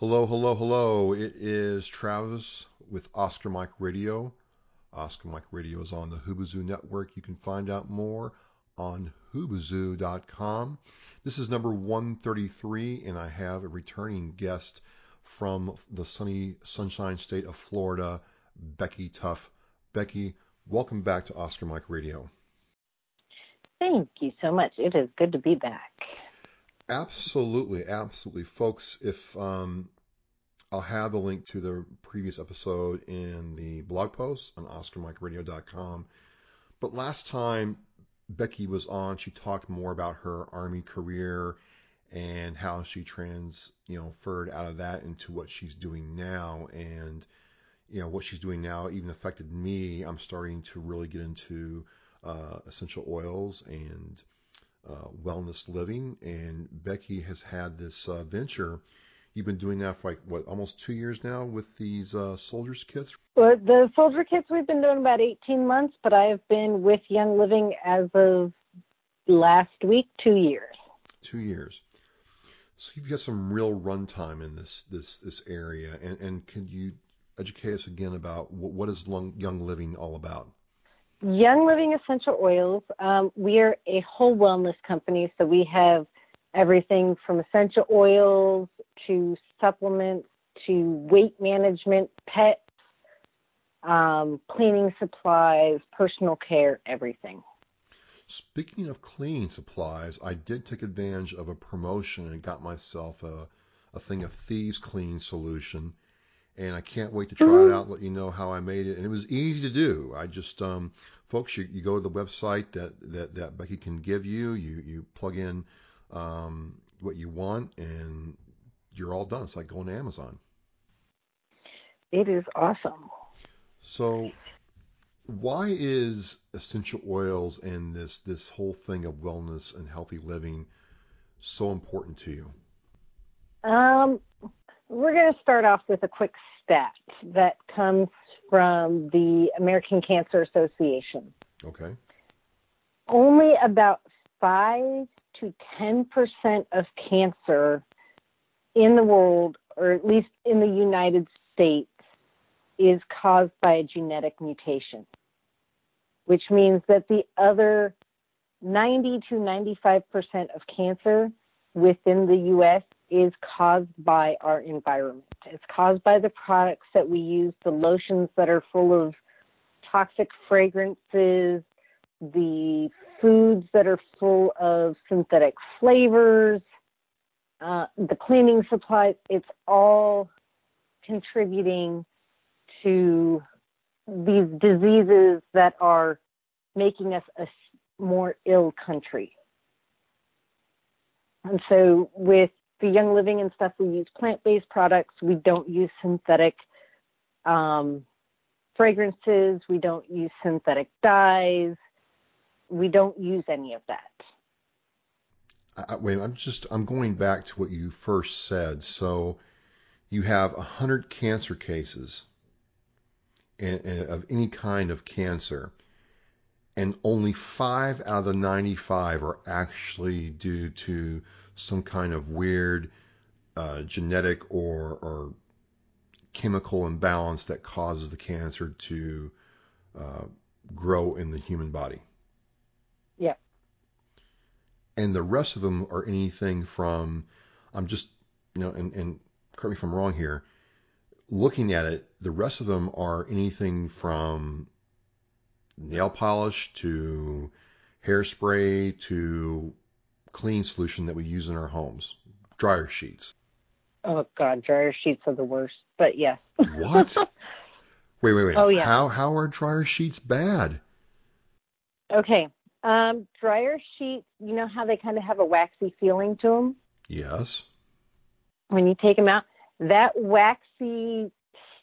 Hello, hello, hello. It is Travis with Oscar Mike Radio. Oscar Mike Radio is on the Hubazoo Network. You can find out more on hubazoo.com. This is number 133, and I have a returning guest from the sunny Sunshine State of Florida, Becky Tuff. Becky, welcome back to Oscar Mike Radio. Thank you so much. It is good to be back. Absolutely, absolutely, folks. If um, I'll have a link to the previous episode in the blog post on OscarMikeRadio.com. But last time Becky was on, she talked more about her Army career and how she trans, you know, furred out of that into what she's doing now. And, you know, what she's doing now even affected me. I'm starting to really get into uh, essential oils and uh, wellness living. And Becky has had this uh, venture. You've been doing that for like what, almost two years now with these uh, soldiers kits. Well, the soldier kits we've been doing about 18 months, but I have been with Young Living as of last week, two years. Two years. So you've got some real runtime in this this this area, and and could you educate us again about what, what is Young Living all about? Young Living Essential Oils. Um, we are a whole wellness company, so we have everything from essential oils to supplements to weight management, pets, um, cleaning supplies, personal care, everything. Speaking of cleaning supplies, I did take advantage of a promotion and got myself a, a thing of Thieves Clean solution and I can't wait to try mm-hmm. it out and let you know how I made it. And it was easy to do. I just, um, folks, you, you go to the website that, that, that Becky can give you, you, you plug in um, what you want, and you're all done. It's like going to Amazon. It is awesome. So, why is essential oils and this this whole thing of wellness and healthy living so important to you? Um, we're going to start off with a quick stat that comes from the American Cancer Association. Okay. Only about 5 to 10% of cancer in the world, or at least in the United States, is caused by a genetic mutation, which means that the other 90 to 95% of cancer within the U.S is caused by our environment. It's caused by the products that we use, the lotions that are full of toxic fragrances, the foods that are full of synthetic flavors, uh, the cleaning supplies. It's all contributing to these diseases that are making us a more ill country. And so, with for Young Living and stuff, we use plant based products. We don't use synthetic um, fragrances. We don't use synthetic dyes. We don't use any of that. I, wait, I'm just I'm going back to what you first said. So you have a hundred cancer cases and, and of any kind of cancer, and only five out of the 95 are actually due to some kind of weird uh, genetic or, or chemical imbalance that causes the cancer to uh, grow in the human body. Yeah. And the rest of them are anything from, I'm just, you know, and, and correct me if I'm wrong here, looking at it, the rest of them are anything from nail polish to hairspray to clean solution that we use in our homes dryer sheets. Oh, God, dryer sheets are the worst, but yes. what? Wait, wait, wait. Oh, yeah. How, how are dryer sheets bad? Okay. Um, dryer sheets, you know how they kind of have a waxy feeling to them? Yes. When you take them out, that waxy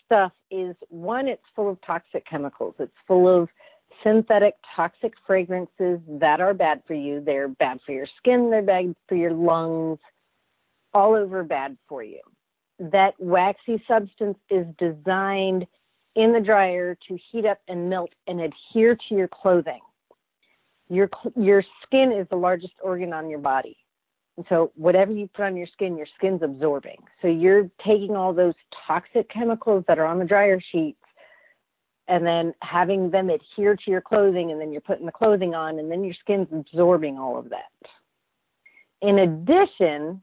stuff is one, it's full of toxic chemicals. It's full of synthetic toxic fragrances that are bad for you. They're bad for your skin, they're bad for your lungs, all over bad for you. That waxy substance is designed in the dryer to heat up and melt and adhere to your clothing. Your your skin is the largest organ on your body. And so whatever you put on your skin, your skin's absorbing. So you're taking all those toxic chemicals that are on the dryer sheets and then having them adhere to your clothing and then you're putting the clothing on and then your skin's absorbing all of that. In addition,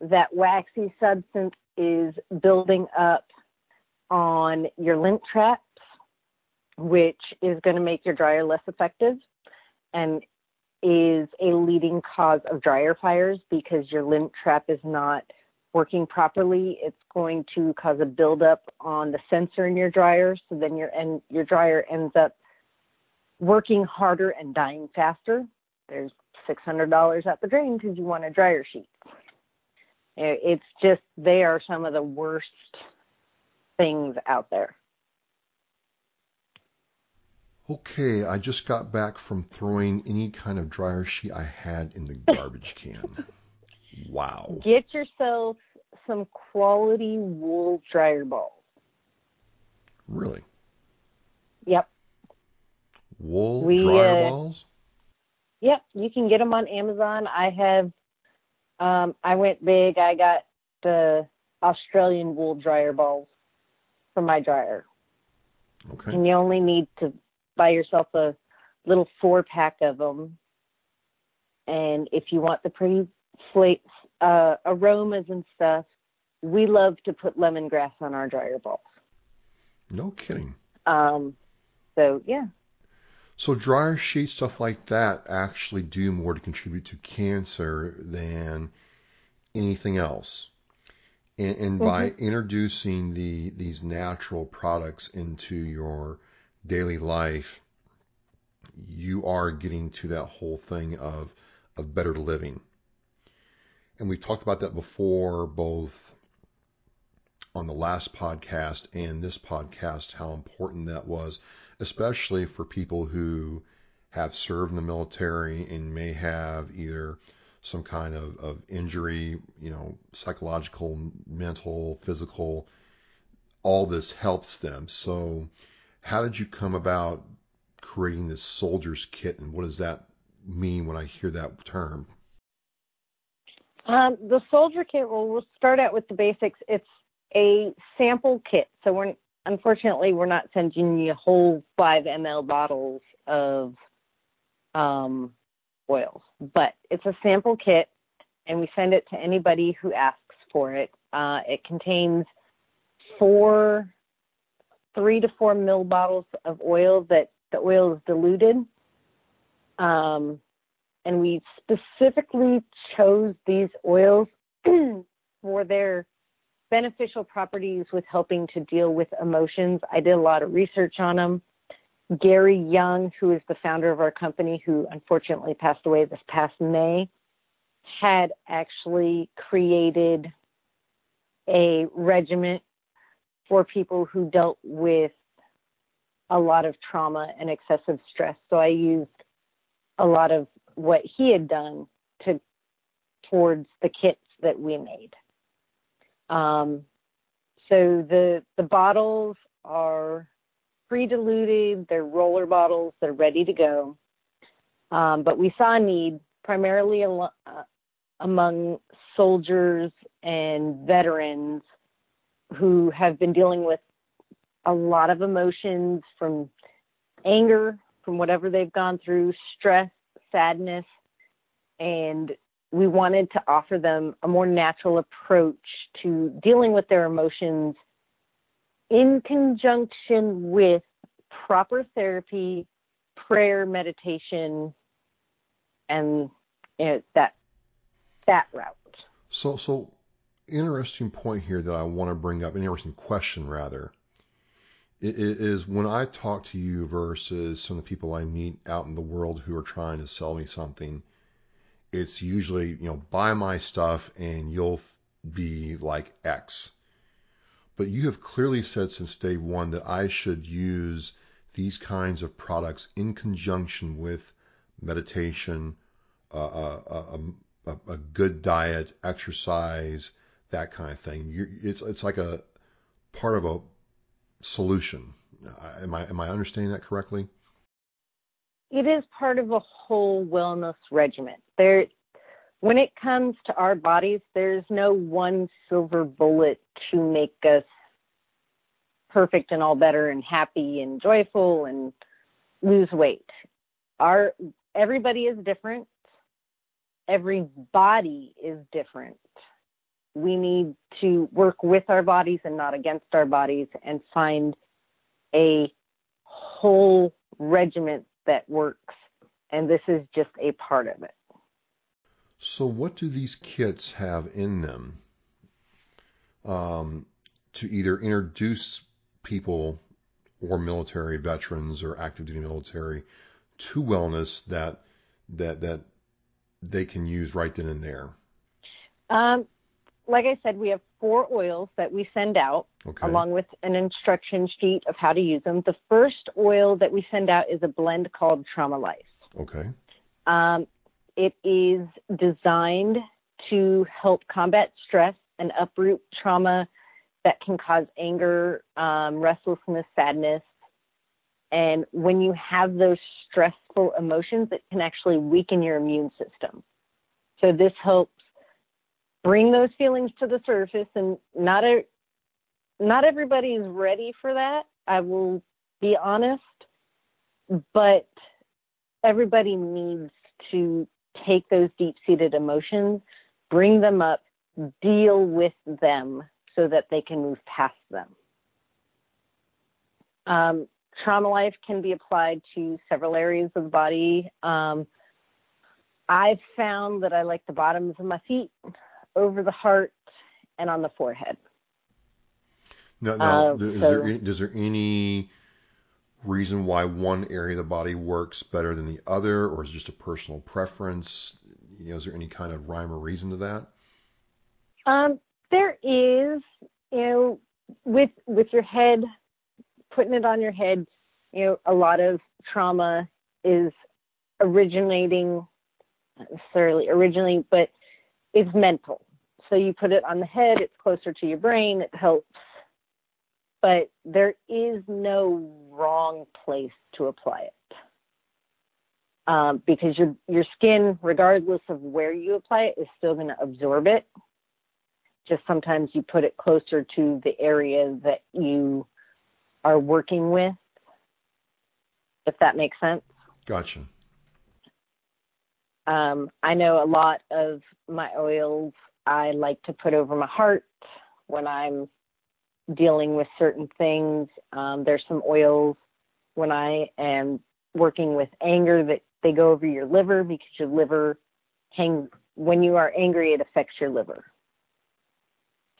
that waxy substance is building up on your lint traps, which is going to make your dryer less effective and is a leading cause of dryer fires because your lint trap is not working properly. It's going to cause a buildup on the sensor in your dryer, so then your and your dryer ends up working harder and dying faster. There's $600 at the drain because you want a dryer sheet. It's just they are some of the worst things out there. Okay, I just got back from throwing any kind of dryer sheet I had in the garbage can. Wow. Get yourself some quality wool dryer balls. Really? Yep. Wool we, dryer uh, balls? Yep, you can get them on Amazon. I have um I went big. I got the Australian wool dryer balls for my dryer. Okay. And you only need to buy yourself a little four pack of them. And if you want the pretty slate uh, aromas and stuff, we love to put lemongrass on our dryer balls. No kidding. Um, so yeah. So dryer sheets, stuff like that, actually do more to contribute to cancer than anything else. And, and mm-hmm. by introducing the these natural products into your daily life, you are getting to that whole thing of of better living. And we've talked about that before, both on the last podcast and this podcast, how important that was, especially for people who have served in the military and may have either some kind of, of injury, you know, psychological, mental, physical, all this helps them. So, how did you come about creating this soldier's kit, and what does that mean when I hear that term? Um, the soldier kit, well, we'll start out with the basics. It's a sample kit. So, we're unfortunately, we're not sending you whole 5 ml bottles of um, oils, but it's a sample kit, and we send it to anybody who asks for it. Uh, it contains four, three to four mil bottles of oil that the oil is diluted. Um, and we specifically chose these oils for their beneficial properties with helping to deal with emotions. I did a lot of research on them. Gary Young, who is the founder of our company, who unfortunately passed away this past May, had actually created a regiment for people who dealt with a lot of trauma and excessive stress. So I used a lot of what he had done to towards the kits that we made. Um, so the the bottles are pre-diluted. They're roller bottles. They're ready to go. Um, but we saw a need primarily al- uh, among soldiers and veterans who have been dealing with a lot of emotions from anger, from whatever they've gone through, stress, sadness, and we wanted to offer them a more natural approach to dealing with their emotions in conjunction with proper therapy, prayer, meditation, and you know, that that route. So, so interesting point here that I want to bring up, an interesting question rather, is when I talk to you versus some of the people I meet out in the world who are trying to sell me something. It's usually you know buy my stuff and you'll be like X but you have clearly said since day one that I should use these kinds of products in conjunction with meditation, a, a, a, good diet, exercise, that kind of thing. You, it's it's like a part of a solution. Am I am I understanding that correctly? It is part of a whole wellness regimen. There, when it comes to our bodies, there's no one silver bullet to make us perfect and all better and happy and joyful and lose weight. Our everybody is different. Every body is different. We need to work with our bodies and not against our bodies and find a whole regiment that works. And this is just a part of it. So, what do these kits have in them um, to either introduce people or military veterans or active duty military to wellness that that that they can use right then and there? Um, like I said, we have four oils that we send out okay. along with an instruction sheet of how to use them. The first oil that we send out is a blend called Trauma Life. Okay. Um, it is designed to help combat stress and uproot trauma that can cause anger, um, restlessness, sadness. And when you have those stressful emotions, it can actually weaken your immune system. So this helps bring those feelings to the surface and not a not everybody is ready for that. I will be honest, but everybody needs to take those deep seated emotions, bring them up, deal with them so that they can move past them. Um, trauma life can be applied to several areas of the body. Um, I've found that I like the bottoms of my feet, over the heart, and on the forehead. Now, now uh, is, so, there, is there any reason why one area of the body works better than the other, or is it just a personal preference? You know, is there any kind of rhyme or reason to that? Um, there is, you know, with with your head, putting it on your head, you know, a lot of trauma is originating, not necessarily originally, but is mental. So you put it on the head, it's closer to your brain, it helps but there is no wrong place to apply it. Um, because your your skin, regardless of where you apply it, is still going to absorb it. Just sometimes you put it closer to the area that you are working with, if that makes sense. Gotcha. Um, I know a lot of my oils I like to put over my heart when I'm dealing with certain things. Um, there's some oils when I am working with anger that they go over your liver because your liver hang when you are angry it affects your liver.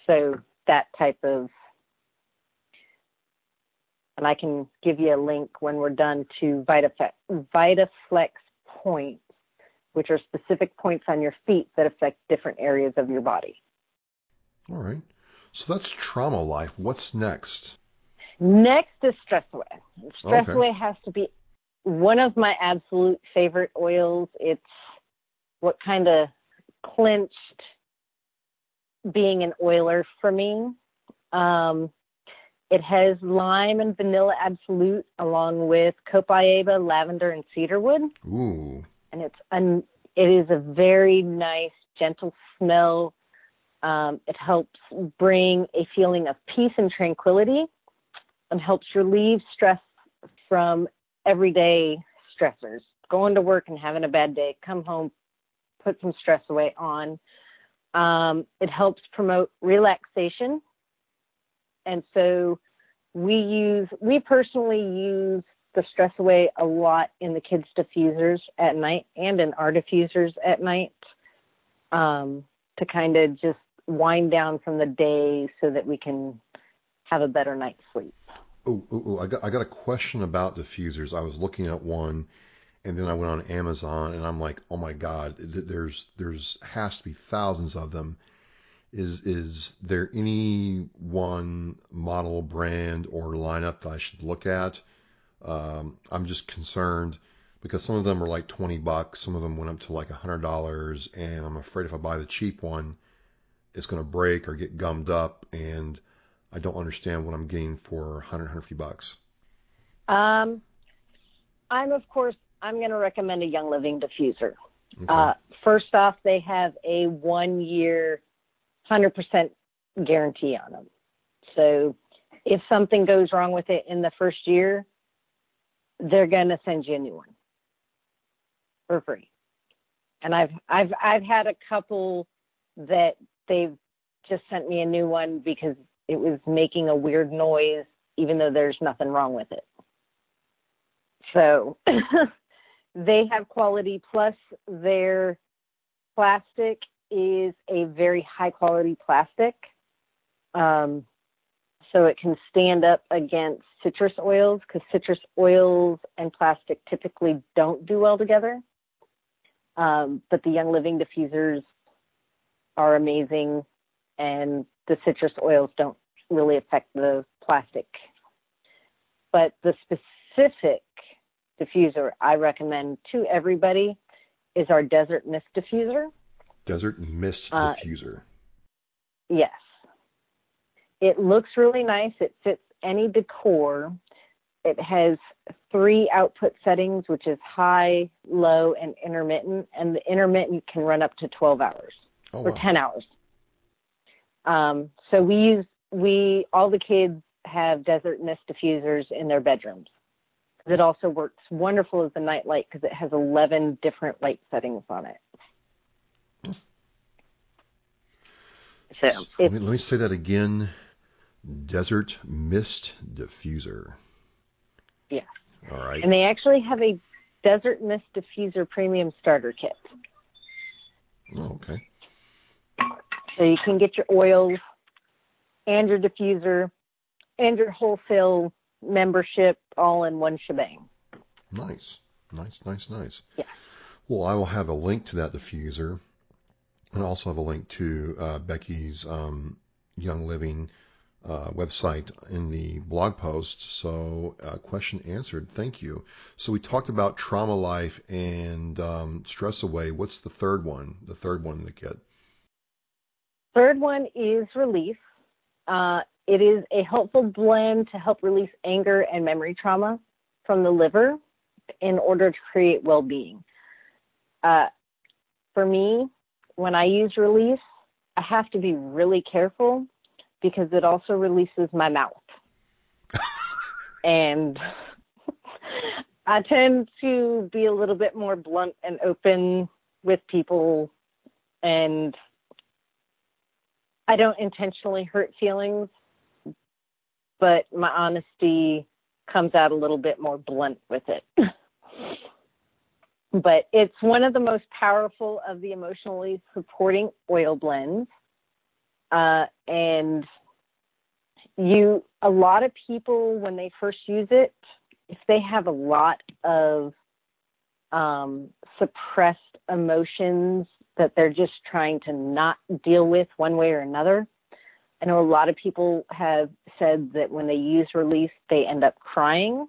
So that type of and I can give you a link when we're done to VitaFlex, VitaFlex points, which are specific points on your feet that affect different areas of your body. All right. So that's trauma life. What's next? Next is stress away. Stress okay. away has to be one of my absolute favorite oils. It's what kind of clinched being an oiler for me. Um, it has lime and vanilla absolute along with copaiba, lavender, and cedarwood. Ooh. And it's an, it is a very nice, gentle smell um, it helps bring a feeling of peace and tranquility and helps relieve stress from everyday stressors. Going to work and having a bad day, come home, put some stress away on. Um, it helps promote relaxation. And so we use, we personally use the stress away a lot in the kids' diffusers at night and in our diffusers at night um, to kind of just wind down from the day so that we can have a better night's sleep. Oh, I got I got a question about diffusers. I was looking at one, and then I went on Amazon, and I'm like, oh my god, there's there's has to be thousands of them. Is is there any one model, brand, or lineup that I should look at? Um, I'm just concerned because some of them are like 20 bucks, some of them went up to like $100, and I'm afraid if I buy the cheap one, it's going to break or get gummed up, and I don't understand what I'm getting for 100, 150 bucks. Um, I'm of course I'm going to recommend a Young Living diffuser. Okay. Uh, first off, they have a one year, 100% guarantee on them. So if something goes wrong with it in the first year, they're going to send you a new one for free. And I've I've I've had a couple that they've just sent me a new one because it was making a weird noise even though there's nothing wrong with it. So they have quality plus their plastic is a very high quality plastic. Um, so it can stand up against citrus oils because citrus oils and plastic typically don't do well together. Um, but the Young Living diffusers are amazing, and the citrus oils don't really affect the plastic. But the specific diffuser I recommend to everybody is our Desert Mist diffuser. Desert Mist uh, diffuser. Yes. It looks really nice. It fits any decor. It has three output settings, which is high, low, and intermittent. And the intermittent can run up to 12 hours oh, or wow. 10 hours. Um, so we use, we, all the kids have Desert Mist diffusers in their bedrooms. It also works wonderful as a night light because it has 11 different light settings on it. So, so let, me, let me say that again. Desert Mist Diffuser. Yeah. All right. And they actually have a Desert Mist Diffuser Premium Starter Kit. Oh, okay. So you can get your oils and your diffuser and your wholesale membership all in one shebang. Nice. Nice, nice, nice. Yeah. Well, I will have a link to that diffuser and also have a link to uh, Becky's um, Young Living uh, website in the blog post. So, uh, question answered. Thank you. So, we talked about trauma life and um, stress away. What's the third one? The third one that get? Third one is release. Uh, it is a helpful blend to help release anger and memory trauma from the liver in order to create well being. Uh, for me, when I use release, I have to be really careful because it also releases my mouth. and I tend to be a little bit more blunt and open with people and I don't intentionally hurt feelings but my honesty comes out a little bit more blunt with it. but it's one of the most powerful of the emotionally supporting oil blends. Uh, and you, a lot of people, when they first use it, if they have a lot of um, suppressed emotions that they're just trying to not deal with one way or another, I know a lot of people have said that when they use release, they end up crying.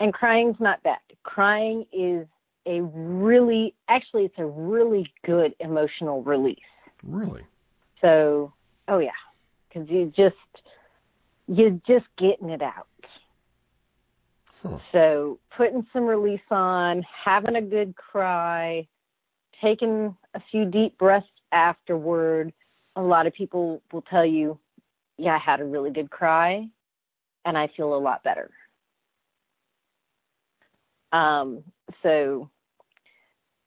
And crying's not bad. Crying is a really, actually, it's a really good emotional release. Really? So, oh yeah, because you just, you're just getting it out. Huh. So, putting some release on, having a good cry, taking a few deep breaths afterward a lot of people will tell you, yeah, I had a really good cry and I feel a lot better. Um, so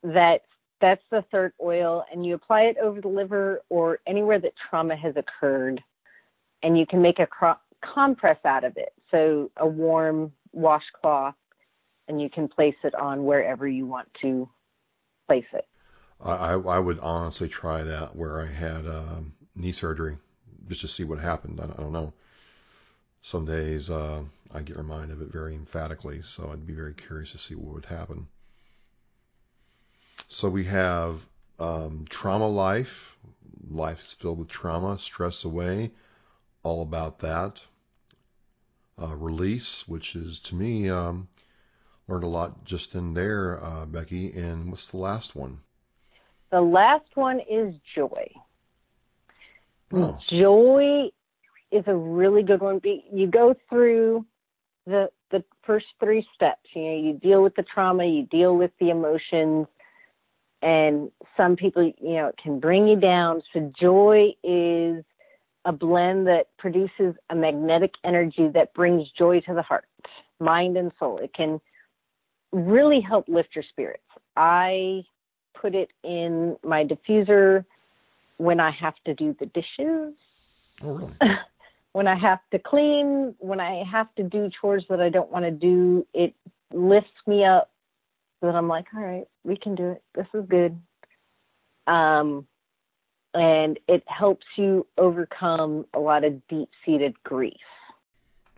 that that's the third oil, and you apply it over the liver or anywhere that trauma has occurred, and you can make a cro- compress out of it. So a warm washcloth, and you can place it on wherever you want to place it. I, I would honestly try that where I had um, knee surgery just to see what happened. I, I don't know. Some days uh, I get reminded of it very emphatically, so I'd be very curious to see what would happen. So we have um, trauma life. Life is filled with trauma, stress away, all about that. Uh, release, which is to me, um, learned a lot just in there, uh, Becky. And what's the last one? The last one is joy. Oh. Joy is a really good one. You go through the the first three steps. You know, you deal with the trauma, you deal with the emotions, and some people, you know, it can bring you down. So joy is a blend that produces a magnetic energy that brings joy to the heart, mind, and soul. It can really help lift your spirits. I put it in my diffuser when I have to do the dishes. Oh, really? when I have to clean, when I have to do chores that I don't want to do, it lifts me up so that I'm like, all right, we can do it. This is good. Um, and it helps you overcome a lot of deep seated grief.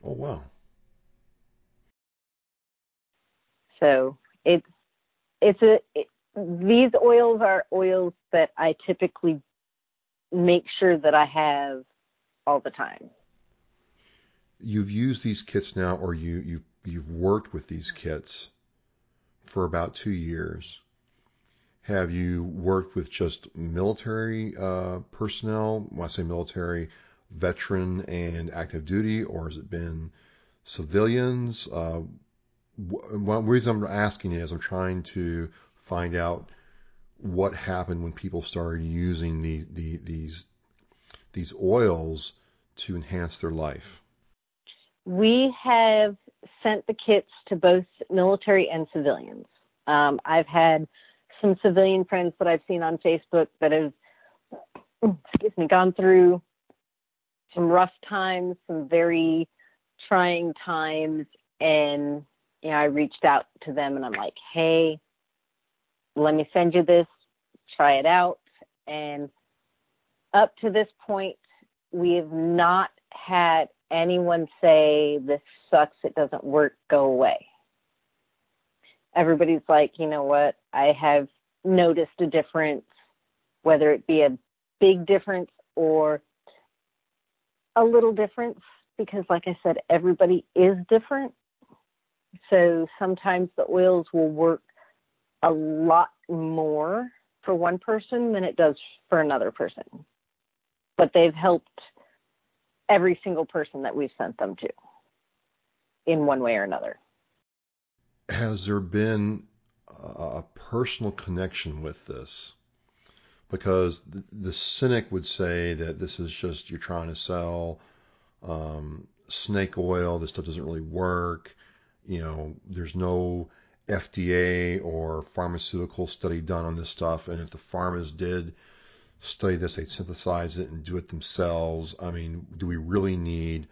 Oh, wow. So it's, it's a, it, these oils are oils that I typically make sure that I have all the time. You've used these kits now, or you, you've, you've worked with these kits for about two years. Have you worked with just military uh, personnel? When I say military, veteran and active duty, or has it been civilians? Uh, one reason I'm asking is I'm trying to find out what happened when people started using the, the, these these oils to enhance their life. We have sent the kits to both military and civilians. Um, I've had some civilian friends that I've seen on Facebook that have, excuse me, gone through some rough times, some very trying times, and you know, I reached out to them and I'm like, hey, let me send you this, try it out. And up to this point, we have not had anyone say, this sucks, it doesn't work, go away. Everybody's like, you know what, I have noticed a difference, whether it be a big difference or a little difference, because like I said, everybody is different. So sometimes the oils will work a lot more for one person than it does for another person. But they've helped every single person that we've sent them to in one way or another. Has there been a personal connection with this? Because the, the cynic would say that this is just you're trying to sell um, snake oil. This stuff doesn't really work. You know, there's no FDA or pharmaceutical study done on this stuff. And if the pharmas did study this, they'd synthesize it and do it themselves. I mean, do we really need,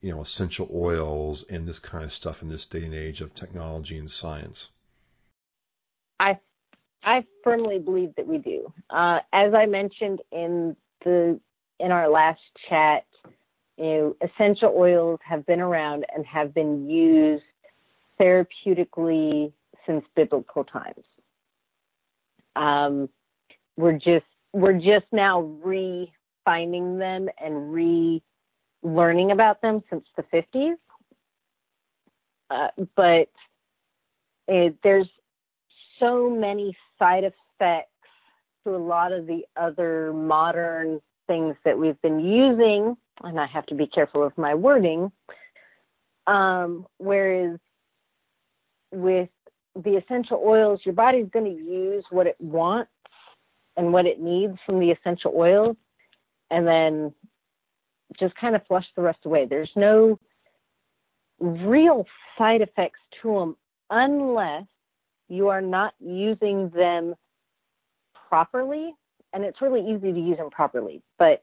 you know, essential oils and this kind of stuff in this day and age of technology and science? I I firmly believe that we do. Uh, as I mentioned in the in our last chat, you know, essential oils have been around and have been used therapeutically since biblical times. Um, we're just we're just now re-finding them and re-learning about them since the 50s. Uh, but it, there's so many side effects to a lot of the other modern things that we've been using, and I have to be careful of my wording. Um, whereas with the essential oils, your body's going to use what it wants and what it needs from the essential oils, and then just kind of flush the rest away. There's no real side effects to them unless you are not using them properly. And it's really easy to use them properly. But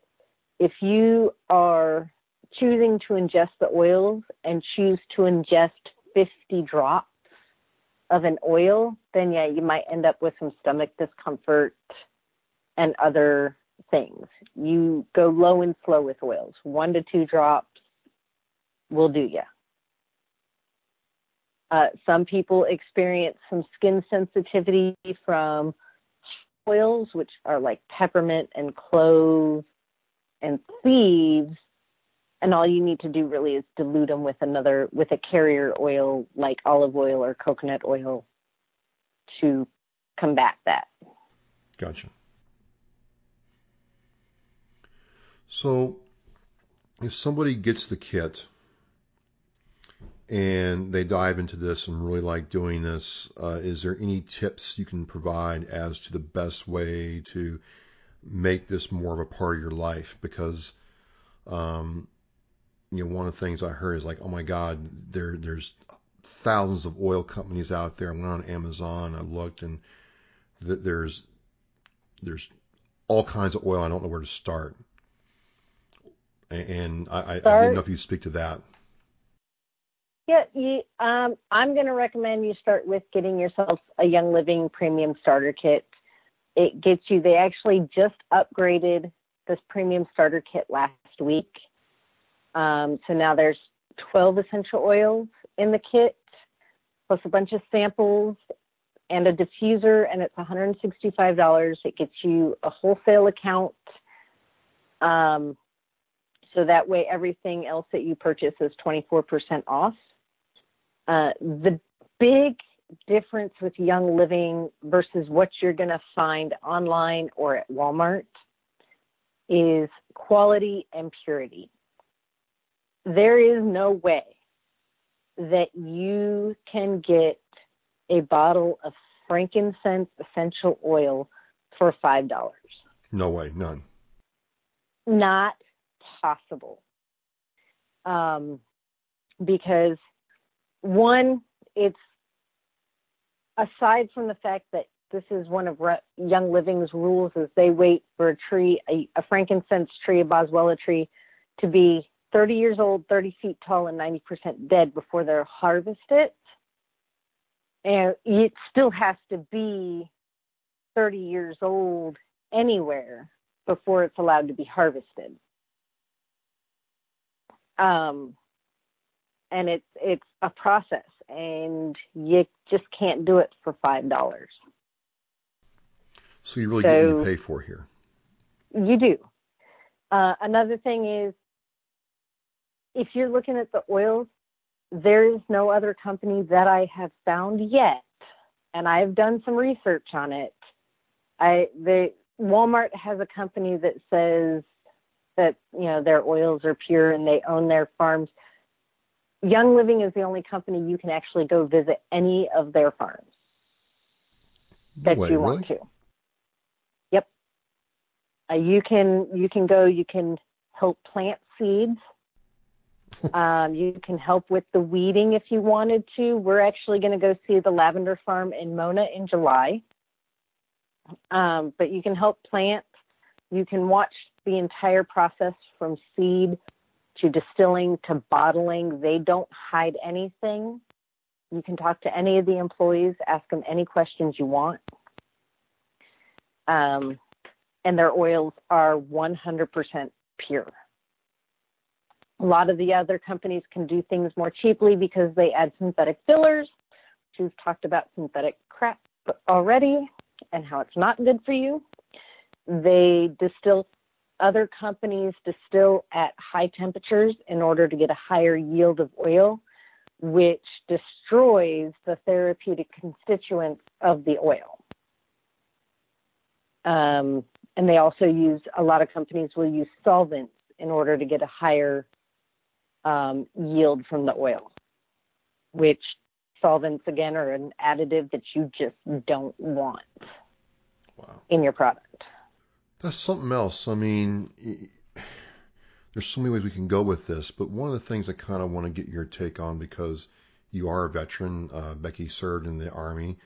if you are choosing to ingest the oils and choose to ingest 50 drops of an oil, then yeah, you might end up with some stomach discomfort and other things. You go low and slow with oils. One to two drops will do you. Uh, some people experience some skin sensitivity from oils, which are like peppermint and clove and thieves, and all you need to do really is dilute them with another with a carrier oil like olive oil or coconut oil to combat that. Gotcha. So, if somebody gets the kit and they dive into this and really like doing this. Uh, is there any tips you can provide as to the best way to make this more of a part of your life? Because, um, you know, one of the things I heard is like, oh my God, there there's thousands of oil companies out there. I went on Amazon, I looked, and th- there's there's all kinds of oil. I don't know where to start. And I, I, I didn't know if you speak to that. Yeah, you, um, I'm going to recommend you start with getting yourself a Young Living Premium Starter Kit. It gets you. They actually just upgraded this Premium Starter Kit last week, um, so now there's 12 essential oils in the kit, plus a bunch of samples and a diffuser, and it's $165. It gets you a wholesale account. Um, so that way everything else that you purchase is 24% off. Uh, the big difference with Young Living versus what you're going to find online or at Walmart is quality and purity. There is no way that you can get a bottle of frankincense essential oil for $5. No way, none. Not possible. Um, because one, it's aside from the fact that this is one of Young Living's rules is they wait for a tree, a, a frankincense tree, a boswellia tree, to be 30 years old, 30 feet tall, and 90% dead before they'll harvest it. And it still has to be 30 years old anywhere before it's allowed to be harvested. Um, and it's it's a process, and you just can't do it for five dollars. So you really so, get what you pay for here. You do. Uh, another thing is if you're looking at the oils, there is no other company that I have found yet, and I've done some research on it. I the Walmart has a company that says that you know their oils are pure and they own their farms. Young Living is the only company you can actually go visit any of their farms that Wait, you really? want to. Yep. Uh, you can you can go. You can help plant seeds um, you can help with the weeding if you wanted to. We're actually going to go see the lavender farm in Mona in July. Um, but you can help plant. You can watch the entire process from seed to distilling to bottling. They don't hide anything. You can talk to any of the employees, ask them any questions you want. Um, and their oils are 100% pure. A lot of the other companies can do things more cheaply because they add synthetic fillers. We've talked about synthetic crap already and how it's not good for you. They distill, other companies distill at high temperatures in order to get a higher yield of oil, which destroys the therapeutic constituents of the oil. Um, and they also use, a lot of companies will use solvents in order to get a higher um, yield from the oil, which solvents again are an additive that you just don't want wow. in your product. That's something else. I mean, there's so many ways we can go with this, but one of the things I kind of want to get your take on because you are a veteran. Uh, Becky served in the army,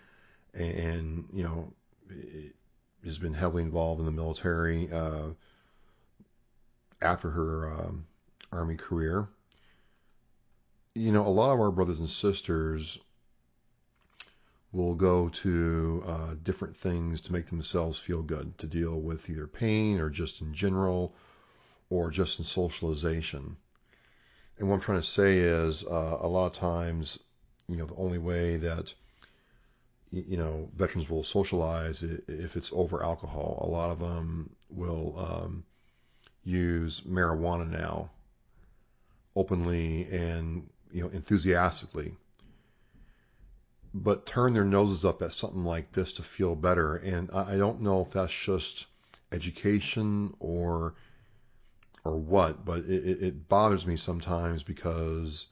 and you know has been heavily involved in the military uh, after her um, army career you know, a lot of our brothers and sisters will go to uh, different things to make themselves feel good, to deal with either pain or just in general, or just in socialization. And what I'm trying to say is, uh, a lot of times, you know, the only way that you know veterans will socialize if it's over alcohol. A lot of them will um, use marijuana now openly and you know, enthusiastically, but turn their noses up at something like this to feel better. And I don't know if that's just education or or what, but it, it bothers me sometimes because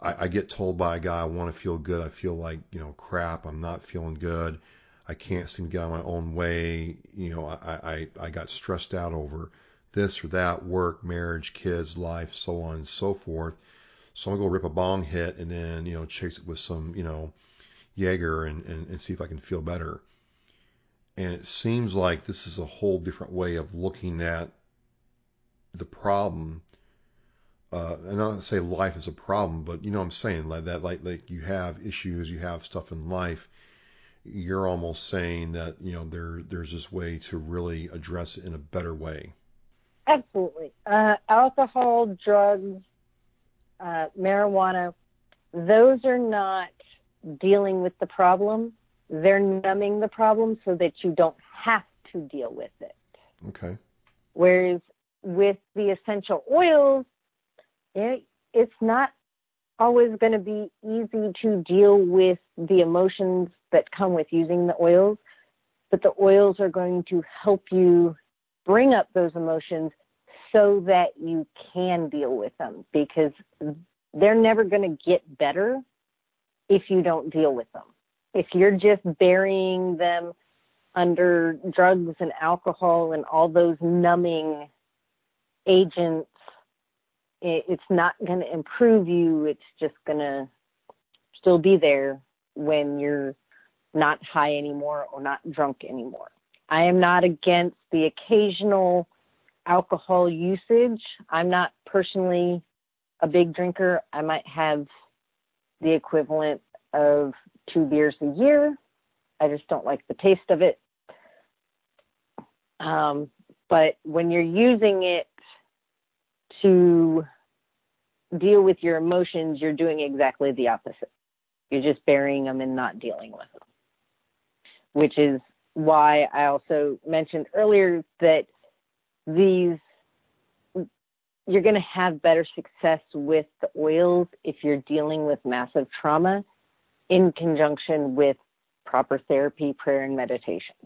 I, I get told by a guy I want to feel good. I feel like you know crap. I'm not feeling good. I can't seem to get on my own way. You know, I, I, I got stressed out over this or that, work, marriage, kids, life, so on and so forth. So I'm gonna go rip a bong hit and then, you know, chase it with some, you know, Jaeger and, and, and see if I can feel better. And it seems like this is a whole different way of looking at the problem. Uh, and not say life is a problem, but you know what I'm saying, like that, like, like you have issues, you have stuff in life. You're almost saying that, you know, there, there's this way to really address it in a better way. Absolutely. Uh, alcohol, drugs, uh, marijuana, those are not dealing with the problem. They're numbing the problem so that you don't have to deal with it. Okay. Whereas with the essential oils, it, it's not always going to be easy to deal with the emotions that come with using the oils, but the oils are going to help you bring up those emotions so that you can deal with them because they're never going to get better if you don't deal with them. If you're just burying them under drugs and alcohol and all those numbing agents, it's not going to improve you. It's just going to still be there when you're not high anymore or not drunk anymore. I am not against the occasional alcohol usage. I'm not personally a big drinker. I might have the equivalent of two beers a year. I just don't like the taste of it. Um, but when you're using it to deal with your emotions, you're doing exactly the opposite. You're just burying them and not dealing with them, which is why I also mentioned earlier that these you're going to have better success with the oils if you're dealing with massive trauma in conjunction with proper therapy, prayer, and meditation.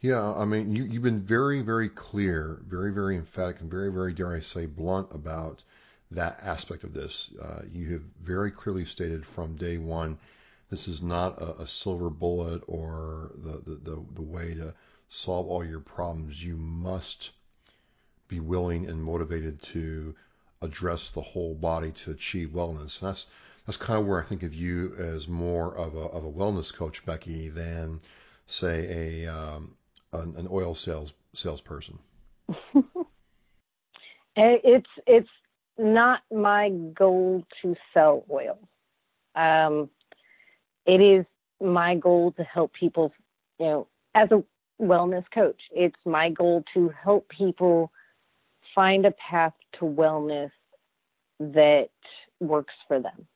Yeah, I mean, you, you've been very, very clear, very, very emphatic, and very, very, dare I say, blunt about that aspect of this. Uh, you have very clearly stated from day one this is not a, a silver bullet or the, the, the, the way to solve all your problems. You must be willing and motivated to address the whole body to achieve wellness. And that's that's kind of where I think of you as more of a of a wellness coach, Becky, than say a um, an, an oil sales salesperson. it's it's not my goal to sell oil. Um, it is my goal to help people, you know, as a wellness coach. It's my goal to help people find a path to wellness that works for them.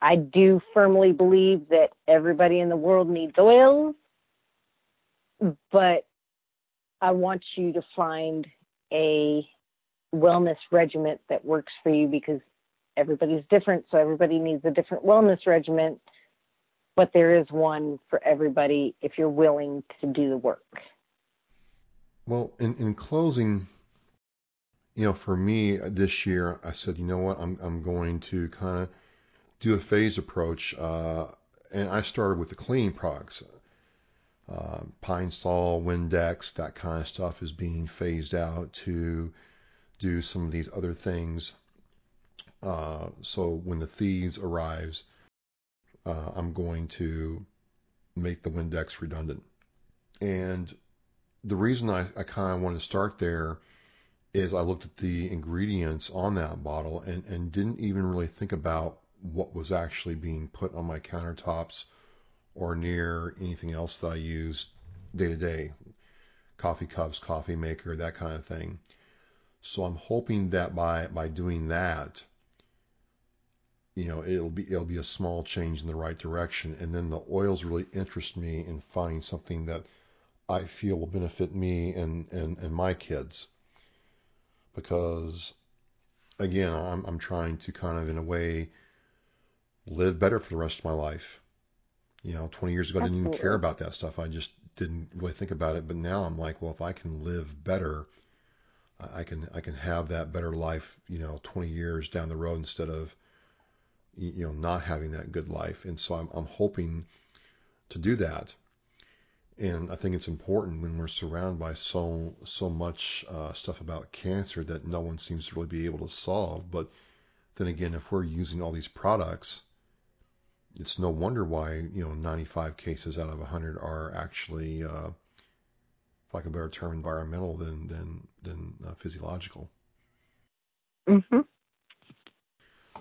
I do firmly believe that everybody in the world needs oils, but I want you to find a wellness regimen that works for you because everybody's different, so everybody needs a different wellness regimen, but there is one for everybody if you're willing to do the work. Well, in, in closing, you know, for me this year, I said, you know what, I'm I'm going to kind of do a phase approach, uh, and I started with the cleaning products. Uh, Pine Sol, Windex, that kind of stuff is being phased out to do some of these other things. Uh, so when the thieves arrives, uh, I'm going to make the Windex redundant. And the reason I, I kind of want to start there is I looked at the ingredients on that bottle and, and didn't even really think about what was actually being put on my countertops or near anything else that I use day to day. Coffee cups, coffee maker, that kind of thing. So I'm hoping that by, by doing that, you know, it'll be it'll be a small change in the right direction. And then the oils really interest me in finding something that I feel will benefit me and, and, and my kids because again, I'm, I'm trying to kind of, in a way, live better for the rest of my life. You know, 20 years ago, I didn't even care about that stuff. I just didn't really think about it. But now I'm like, well, if I can live better, I can I can have that better life. You know, 20 years down the road instead of you know not having that good life. And so I'm, I'm hoping to do that. And I think it's important when we're surrounded by so so much uh, stuff about cancer that no one seems to really be able to solve. But then again, if we're using all these products, it's no wonder why you know 95 cases out of 100 are actually, uh, like a better term, environmental than than than uh, physiological. Mm-hmm.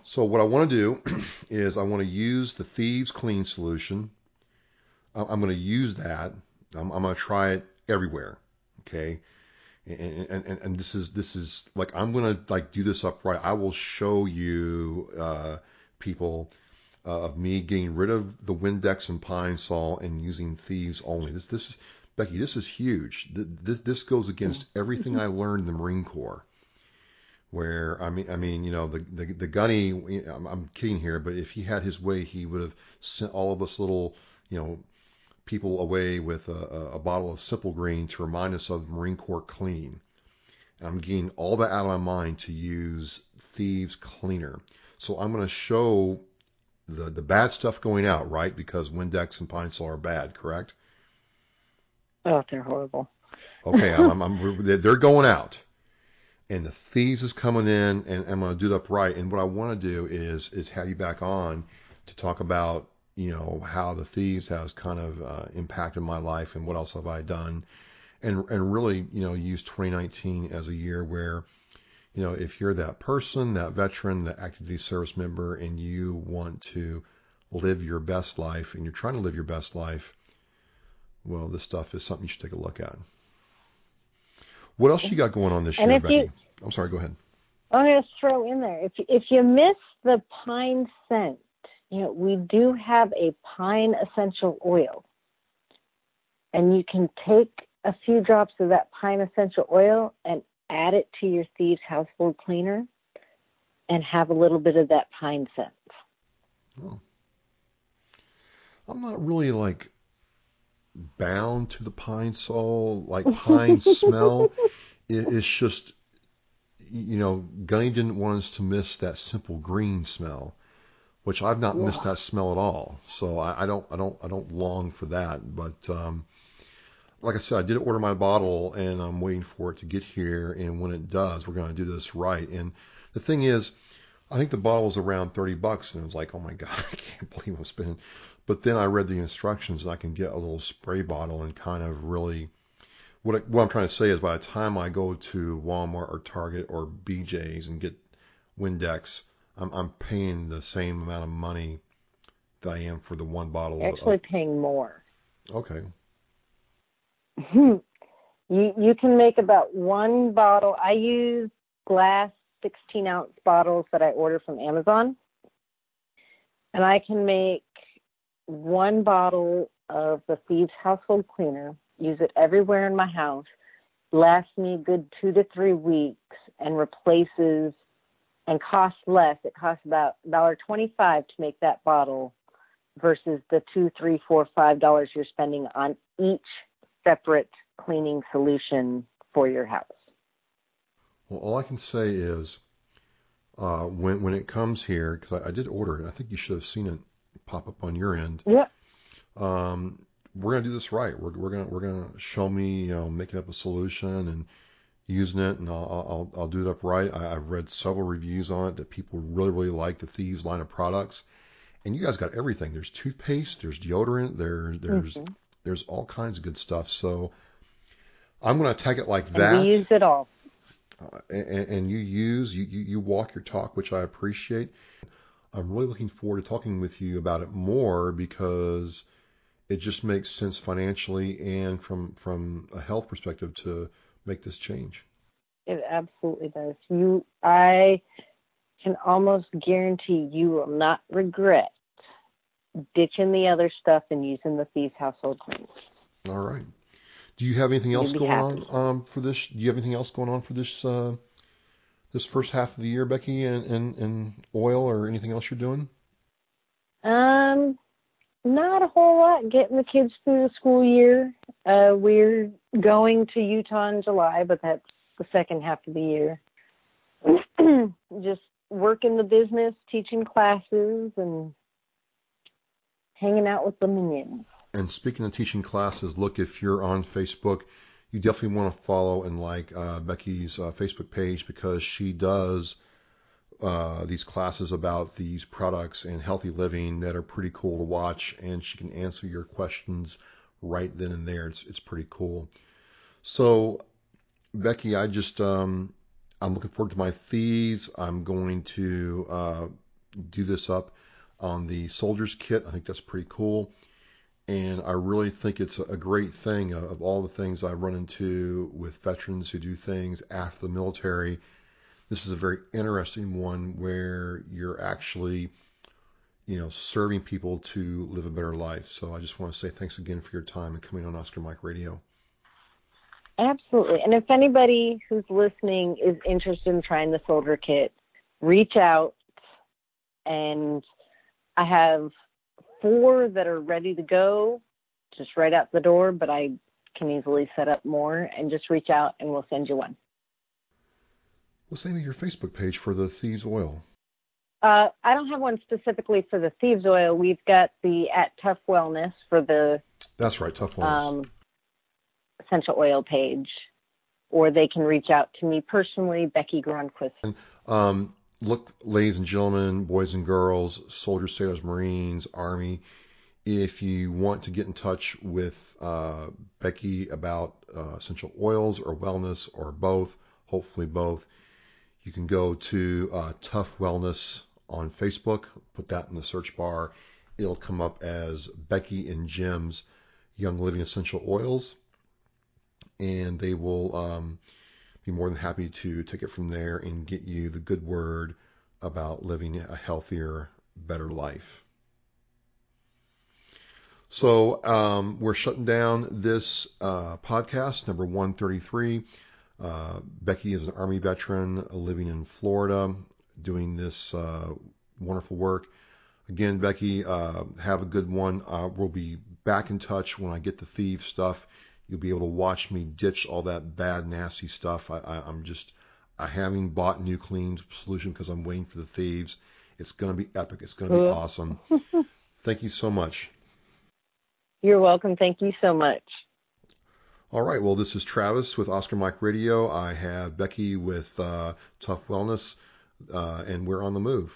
So what I want to do is I want to use the Thieves Clean solution. I'm going to use that. I'm, I'm going to try it everywhere. Okay. And, and, and, and this is, this is like, I'm going to like do this upright. I will show you, uh, people, uh, of me getting rid of the Windex and Pine Sol and using Thieves only. This, this is, Becky, this is huge. This, this goes against everything I learned in the Marine Corps where I mean, I mean, you know, the the, the gunny. I'm, I'm kidding here, but if he had his way, he would have sent all of us little, you know, people away with a, a bottle of Simple Green to remind us of Marine Corps cleaning. And I'm getting all that out of my mind to use Thieves Cleaner. So I'm going to show the the bad stuff going out, right? Because Windex and Pine Sol are bad, correct? Oh, they're horrible. Okay, I'm, I'm, I'm, they're going out and the thieves is coming in and I'm going to do it upright. And what I want to do is, is have you back on to talk about, you know, how the thieves has kind of uh, impacted my life and what else have I done and, and really, you know, use 2019 as a year where, you know, if you're that person, that veteran, that active duty service member, and you want to live your best life and you're trying to live your best life, well, this stuff is something you should take a look at. What else you got going on this and year, Becky? You, I'm sorry, go ahead. I'm going to throw in there if if you miss the pine scent, you know we do have a pine essential oil, and you can take a few drops of that pine essential oil and add it to your Thieves household cleaner, and have a little bit of that pine scent. Oh. I'm not really like bound to the pine sol, like pine smell. It, it's just, you know, Gunny didn't want us to miss that simple green smell, which I've not missed that smell at all. So I, I, don't, I don't, I don't long for that. But um, like I said, I did order my bottle, and I'm waiting for it to get here. And when it does, we're going to do this right. And the thing is. I think the bottle was around 30 bucks and it was like, oh my God, I can't believe I'm spending but then I read the instructions and I can get a little spray bottle and kind of really what, I, what I'm trying to say is by the time I go to Walmart or Target or BJ's and get Windex, I'm, I'm paying the same amount of money that I am for the one bottle. Actually of, paying more. Okay. you you can make about one bottle. I use glass 16 ounce bottles that I order from Amazon, and I can make one bottle of the Thieves household cleaner, use it everywhere in my house, lasts me a good two to three weeks, and replaces and costs less. It costs about dollar twenty-five to make that bottle versus the two, three, four, five dollars you're spending on each separate cleaning solution for your house. Well, all I can say is uh, when when it comes here, because I, I, did order it, I think you should have seen it pop up on your end. Yeah. Um, we're gonna do this right. We're we're gonna we're gonna show me you know making up a solution and using it, and I'll I'll, I'll do it up right. I, have read several reviews on it that people really really like the Thieves line of products, and you guys got everything. There's toothpaste, there's deodorant, there there's mm-hmm. there's all kinds of good stuff. So I'm gonna tag it like that. And we use it all. Uh, and, and, you use you, you you walk your talk, which I appreciate. I'm really looking forward to talking with you about it more because it just makes sense financially and from from a health perspective to make this change. It absolutely does. You, I can almost guarantee you will not regret ditching the other stuff and using the Thieves household cleaners. All right. Do you have anything else going happy. on um, for this? Do you have anything else going on for this uh, this first half of the year, Becky, and, and, and oil or anything else you're doing? Um, not a whole lot. Getting the kids through the school year. Uh, we're going to Utah in July, but that's the second half of the year. Just work in the business, teaching classes, and hanging out with the minions. And speaking of teaching classes, look, if you're on Facebook, you definitely want to follow and like uh, Becky's uh, Facebook page because she does uh, these classes about these products and healthy living that are pretty cool to watch, and she can answer your questions right then and there. It's it's pretty cool. So, Becky, I just um, I'm looking forward to my thieves. I'm going to uh, do this up on the soldier's kit. I think that's pretty cool. And I really think it's a great thing of all the things I run into with veterans who do things after the military this is a very interesting one where you're actually, you know, serving people to live a better life. So I just want to say thanks again for your time and coming on Oscar Mike Radio. Absolutely. And if anybody who's listening is interested in trying the soldier kit, reach out and I have four that are ready to go just right out the door, but I can easily set up more and just reach out and we'll send you one. What's the name of your Facebook page for the Thieves Oil? Uh, I don't have one specifically for the Thieves Oil. We've got the at Tough Wellness for the. That's right, Tough Wellness. Um, essential oil page, or they can reach out to me personally, Becky Gronquist. Um, look, ladies and gentlemen, boys and girls, soldiers, sailors, Marines, Army, if you want to get in touch with uh, Becky about uh, essential oils or wellness or both, hopefully both, you can go to uh, Tough Wellness on Facebook, put that in the search bar. It'll come up as Becky and Jim's Young Living Essential Oils, and they will um, be more than happy to take it from there and get you the good word about living a healthier, better life. So um, we're shutting down this uh, podcast, number 133. Uh, Becky is an Army veteran living in Florida, doing this uh, wonderful work. Again, Becky, uh, have a good one. Uh, we'll be back in touch when I get the thief stuff. You'll be able to watch me ditch all that bad, nasty stuff. I, I, I'm just, I haven't bought new clean solution because I'm waiting for the thieves. It's going to be epic. It's going to be awesome. Thank you so much. You're welcome. Thank you so much. All right. Well, this is Travis with Oscar Mike Radio. I have Becky with uh, Tough Wellness, uh, and we're on the move.